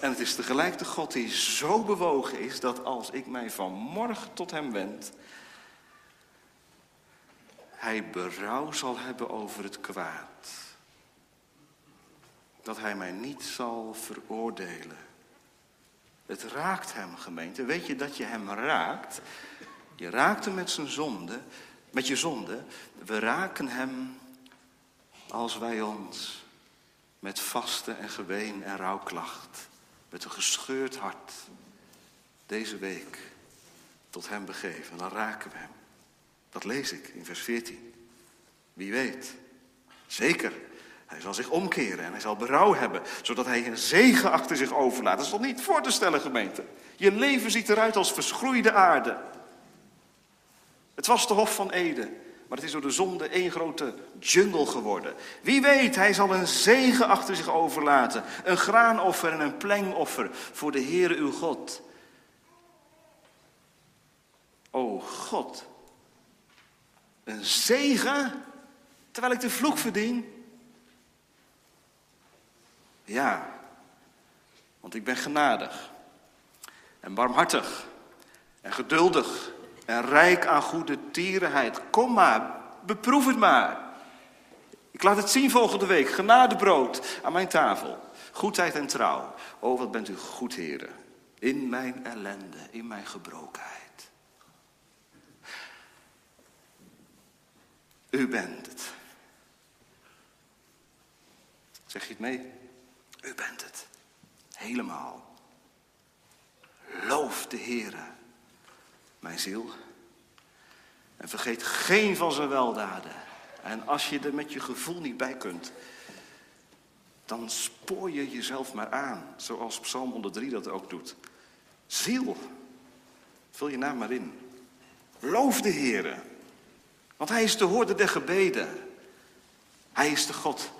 En het is tegelijk de God die zo bewogen is dat als ik mij vanmorgen tot hem wend, hij berouw zal hebben over het kwaad dat hij mij niet zal veroordelen. Het raakt hem, gemeente. Weet je dat je hem raakt Je raakt hem met zijn zonde, met je zonde. We raken hem als wij ons met vasten en geween en rouwklacht, met een gescheurd hart, deze week tot hem begeven. Dan raken we hem. Dat lees ik in vers 14. Wie weet. Zeker. Hij zal zich omkeren en hij zal berouw hebben, zodat hij een zegen achter zich overlaat. Dat is toch niet voor te stellen, gemeente? Je leven ziet eruit als verschroeide aarde. Het was de Hof van Eden, maar het is door de zonde één grote jungle geworden. Wie weet, hij zal een zegen achter zich overlaten. Een graanoffer en een plengoffer voor de Heere uw God. O God, een zegen terwijl ik de vloek verdien? Ja, want ik ben genadig en barmhartig en geduldig en rijk aan goede tierenheid. Kom maar, beproef het maar. Ik laat het zien volgende week. Genadebrood aan mijn tafel. Goedheid en trouw. Oh, wat bent u goed, heren. In mijn ellende, in mijn gebrokenheid. U bent het. Zeg je het mee? U bent het. Helemaal. Loof de Heere, mijn ziel. En vergeet geen van zijn weldaden. En als je er met je gevoel niet bij kunt, dan spoor je jezelf maar aan, zoals Psalm 103 dat ook doet. Ziel, vul je naam maar in. Loof de Heere, want hij is de hoorder der gebeden. Hij is de God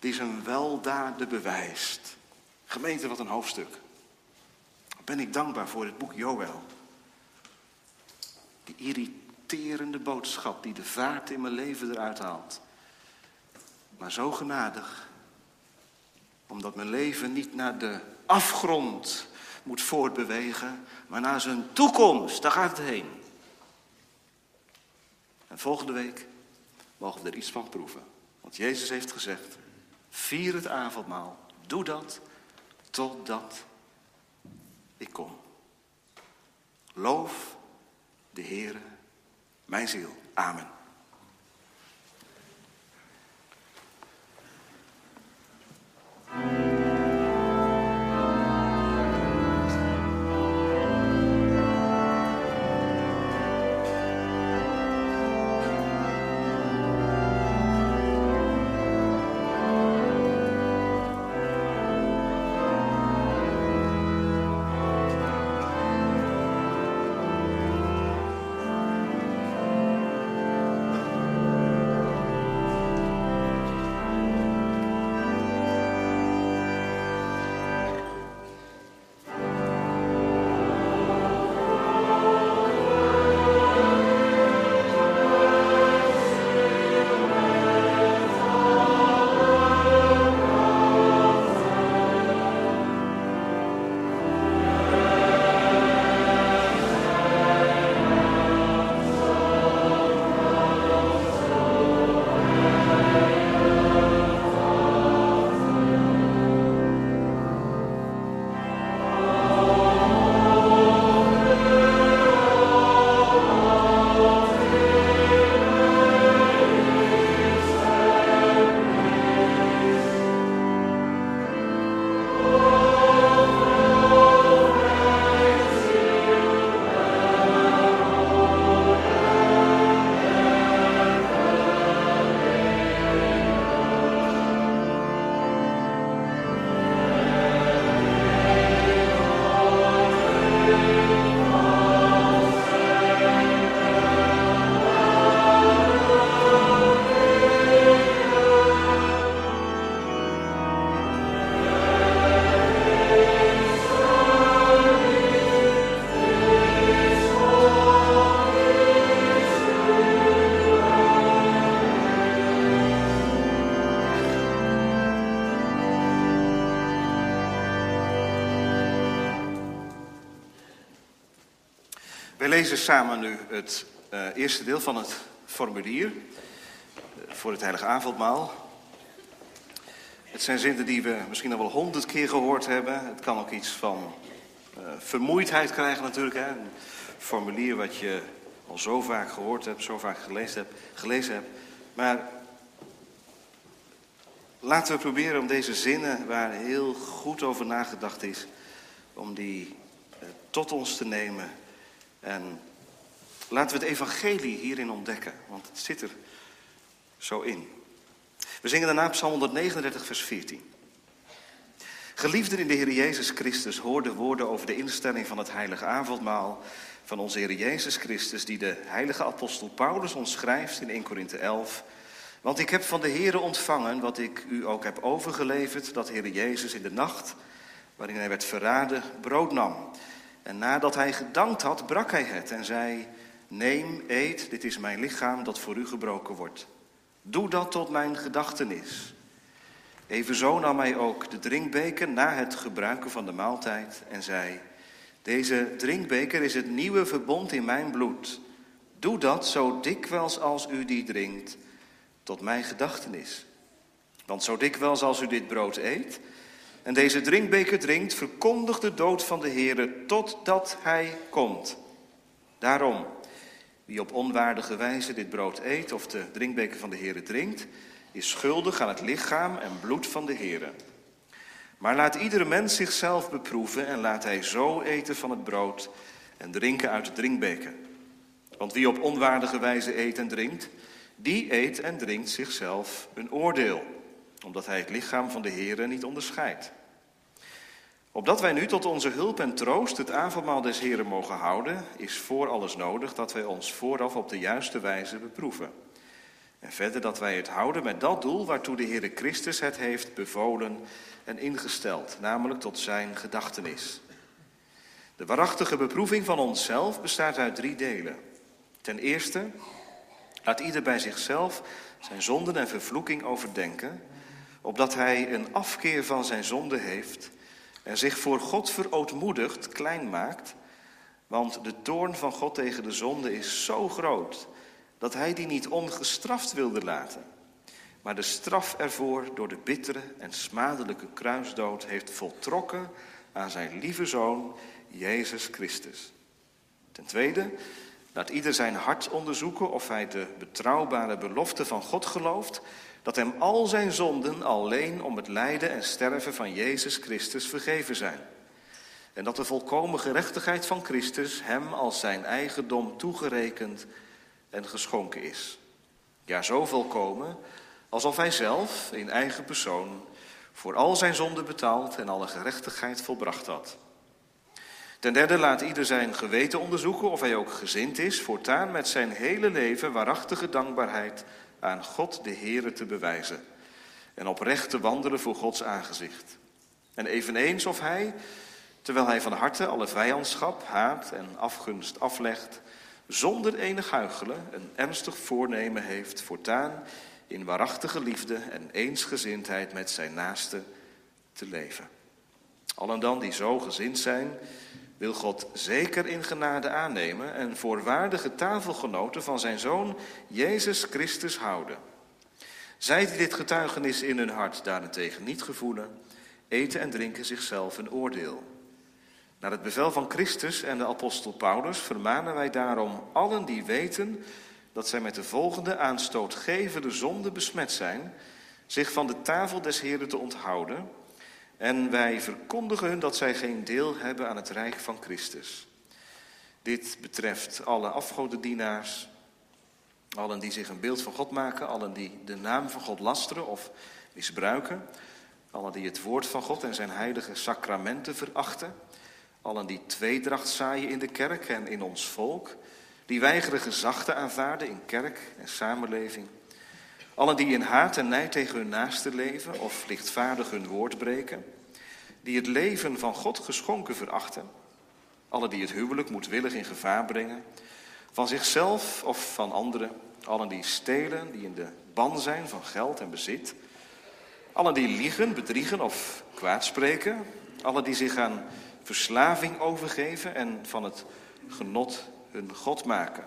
die zijn weldaden bewijst. Gemeente, wat een hoofdstuk. Ben ik dankbaar voor het boek Joël. Die irriterende boodschap die de vaart in mijn leven eruit haalt. Maar zo genadig, omdat mijn leven niet naar de afgrond moet voortbewegen, maar naar zijn toekomst. Daar gaat het heen. En volgende week mogen we er iets van proeven. Want Jezus heeft gezegd, vier het avondmaal, doe dat totdat ik kom. Loof de Heere, mijn ziel. Amen. Lezen samen nu het uh, eerste deel van het formulier uh, voor het heilige avondmaal. Het zijn zinnen die we misschien al wel honderd keer gehoord hebben. Het kan ook iets van uh, vermoeidheid krijgen natuurlijk. Hè? Een formulier wat je al zo vaak gehoord heb, zo vaak gelezen heb. Gelezen heb. Maar laten we proberen om deze zinnen, waar heel goed over nagedacht is, om die eh, tot ons te nemen. En laten we het evangelie hierin ontdekken, want het zit er zo in. We zingen daarna Psalm 139, vers 14. Geliefden in de Heer Jezus Christus, hoor de woorden over de instelling van het heilige avondmaal van onze Heer Jezus Christus, die de heilige apostel Paulus ons schrijft in 1 Korinthe 11. Want ik heb van de Heere ontvangen wat ik u ook heb overgeleverd, dat Heer Jezus in de nacht, waarin hij werd verraden, brood nam. En nadat hij gedankt had, brak hij het en zei, neem, eet, dit is mijn lichaam dat voor u gebroken wordt. Doe dat tot mijn gedachtenis. Evenzo nam hij ook de drinkbeker na het gebruiken van de maaltijd en zei: Deze drinkbeker is het nieuwe verbond in mijn bloed. Doe dat zo dikwijls als u die drinkt, tot mijn gedachtenis. Want zo dikwijls als u dit brood eet en deze drinkbeker drinkt, verkondigt de dood van de Heere totdat hij komt. Daarom, wie op onwaardige wijze dit brood eet of de drinkbeker van de Heere drinkt, is schuldig aan het lichaam en bloed van de Heere. Maar laat iedere mens zichzelf beproeven en laat hij zo eten van het brood en drinken uit de drinkbeker. Want wie op onwaardige wijze eet en drinkt, die eet en drinkt zichzelf een oordeel, omdat hij het lichaam van de Heere niet onderscheidt. Opdat wij nu tot onze hulp en troost het avondmaal des Heren mogen houden, is voor alles nodig dat wij ons vooraf op de juiste wijze beproeven. En verder dat wij het houden met dat doel waartoe de Heere Christus het heeft bevolen en ingesteld, namelijk tot zijn gedachtenis. De waarachtige beproeving van onszelf bestaat uit drie delen. Ten eerste, laat ieder bij zichzelf zijn zonden en vervloeking overdenken, opdat hij een afkeer van zijn zonde heeft en zich voor God verootmoedigd klein maakt, want de toorn van God tegen de zonde is zo groot dat hij die niet ongestraft wilde laten, maar de straf ervoor door de bittere en smadelijke kruisdood heeft voltrokken aan zijn lieve zoon Jezus Christus. Ten tweede, laat ieder zijn hart onderzoeken of hij de betrouwbare belofte van God gelooft, dat hem al zijn zonden alleen om het lijden en sterven van Jezus Christus vergeven zijn. En dat de volkomen gerechtigheid van Christus hem als zijn eigendom toegerekend en geschonken is. Ja, zo volkomen alsof hij zelf in eigen persoon voor al zijn zonden betaald en alle gerechtigheid volbracht had. Ten derde laat ieder zijn geweten onderzoeken of hij ook gezind is voortaan met zijn hele leven waarachtige dankbaarheid aan God de Heere te bewijzen en oprecht te wandelen voor Gods aangezicht. En eveneens of hij, terwijl hij van harte alle vijandschap, haat en afgunst aflegt, zonder enig huichelen een ernstig voornemen heeft voortaan in waarachtige liefde en eensgezindheid met zijn naaste te leven. Allen dan die zo gezind zijn, wil God zeker in genade aannemen en voor waardige tafelgenoten van zijn zoon Jezus Christus houden. Zij die dit getuigenis in hun hart daarentegen niet gevoelen, eten en drinken zichzelf een oordeel. Naar het bevel van Christus en de apostel Paulus vermanen wij daarom allen die weten dat zij met de volgende aanstootgevende zonde besmet zijn, zich van de tafel des Heren te onthouden. En wij verkondigen hun dat zij geen deel hebben aan het rijk van Christus. Dit betreft alle afgodendienaars, allen die zich een beeld van God maken, allen die de naam van God lasteren of misbruiken, allen die het woord van God en zijn heilige sacramenten verachten Allen die tweedracht zaaien in de kerk en in ons volk. Die weigeren gezag te aanvaarden in kerk en samenleving. Allen die in haat en nijd tegen hun naaste leven of lichtvaardig hun woord breken. Die het leven van God geschonken verachten. Allen die het huwelijk moedwillig in gevaar brengen. Van zichzelf of van anderen. Allen die stelen, die in de ban zijn van geld en bezit. Allen die liegen, bedriegen of kwaadspreken. Allen die zich aan verslaving overgeven en van het genot hun God maken.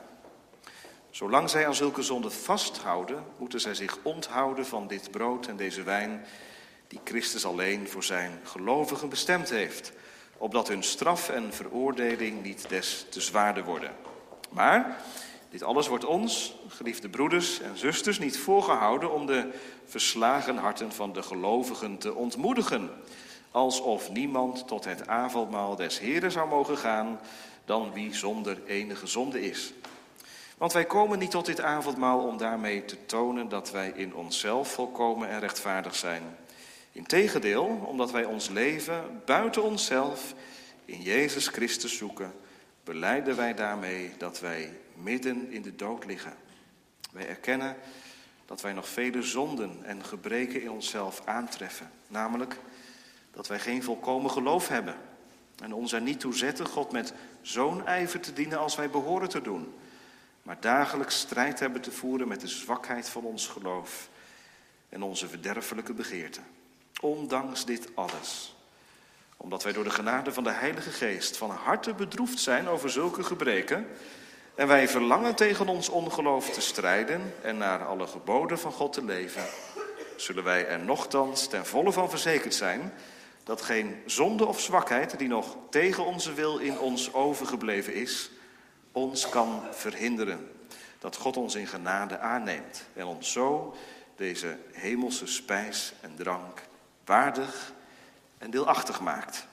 Zolang zij aan zulke zonden vasthouden, moeten zij zich onthouden van dit brood en deze wijn die Christus alleen voor zijn gelovigen bestemd heeft, opdat hun straf en veroordeling niet des te zwaarder worden. Maar Dit alles wordt ons, geliefde broeders en zusters, niet voorgehouden om de verslagen harten van de gelovigen te ontmoedigen. Alsof niemand tot het avondmaal des Heren zou mogen gaan dan wie zonder enige zonde is. Want wij komen niet tot dit avondmaal om daarmee te tonen dat wij in onszelf volkomen en rechtvaardig zijn. Integendeel, omdat wij ons leven buiten onszelf in Jezus Christus zoeken, beleiden wij daarmee dat wij midden in de dood liggen. Wij erkennen dat wij nog vele zonden en gebreken in onszelf aantreffen. Namelijk dat wij geen volkomen geloof hebben. En ons er niet toe zetten God met zo'n ijver te dienen als wij behoren te doen. Maar dagelijks strijd hebben te voeren met de zwakheid van ons geloof en onze verderfelijke begeerten. Ondanks dit alles, omdat wij door de genade van de Heilige Geest van harte bedroefd zijn over zulke gebreken, en wij verlangen tegen ons ongeloof te strijden en naar alle geboden van God te leven, zullen wij er nochtans ten volle van verzekerd zijn dat geen zonde of zwakheid die nog tegen onze wil in ons overgebleven is, ons kan verhinderen. Dat God ons in genade aanneemt en ons zo deze hemelse spijs en drank waardig en deelachtig maakt.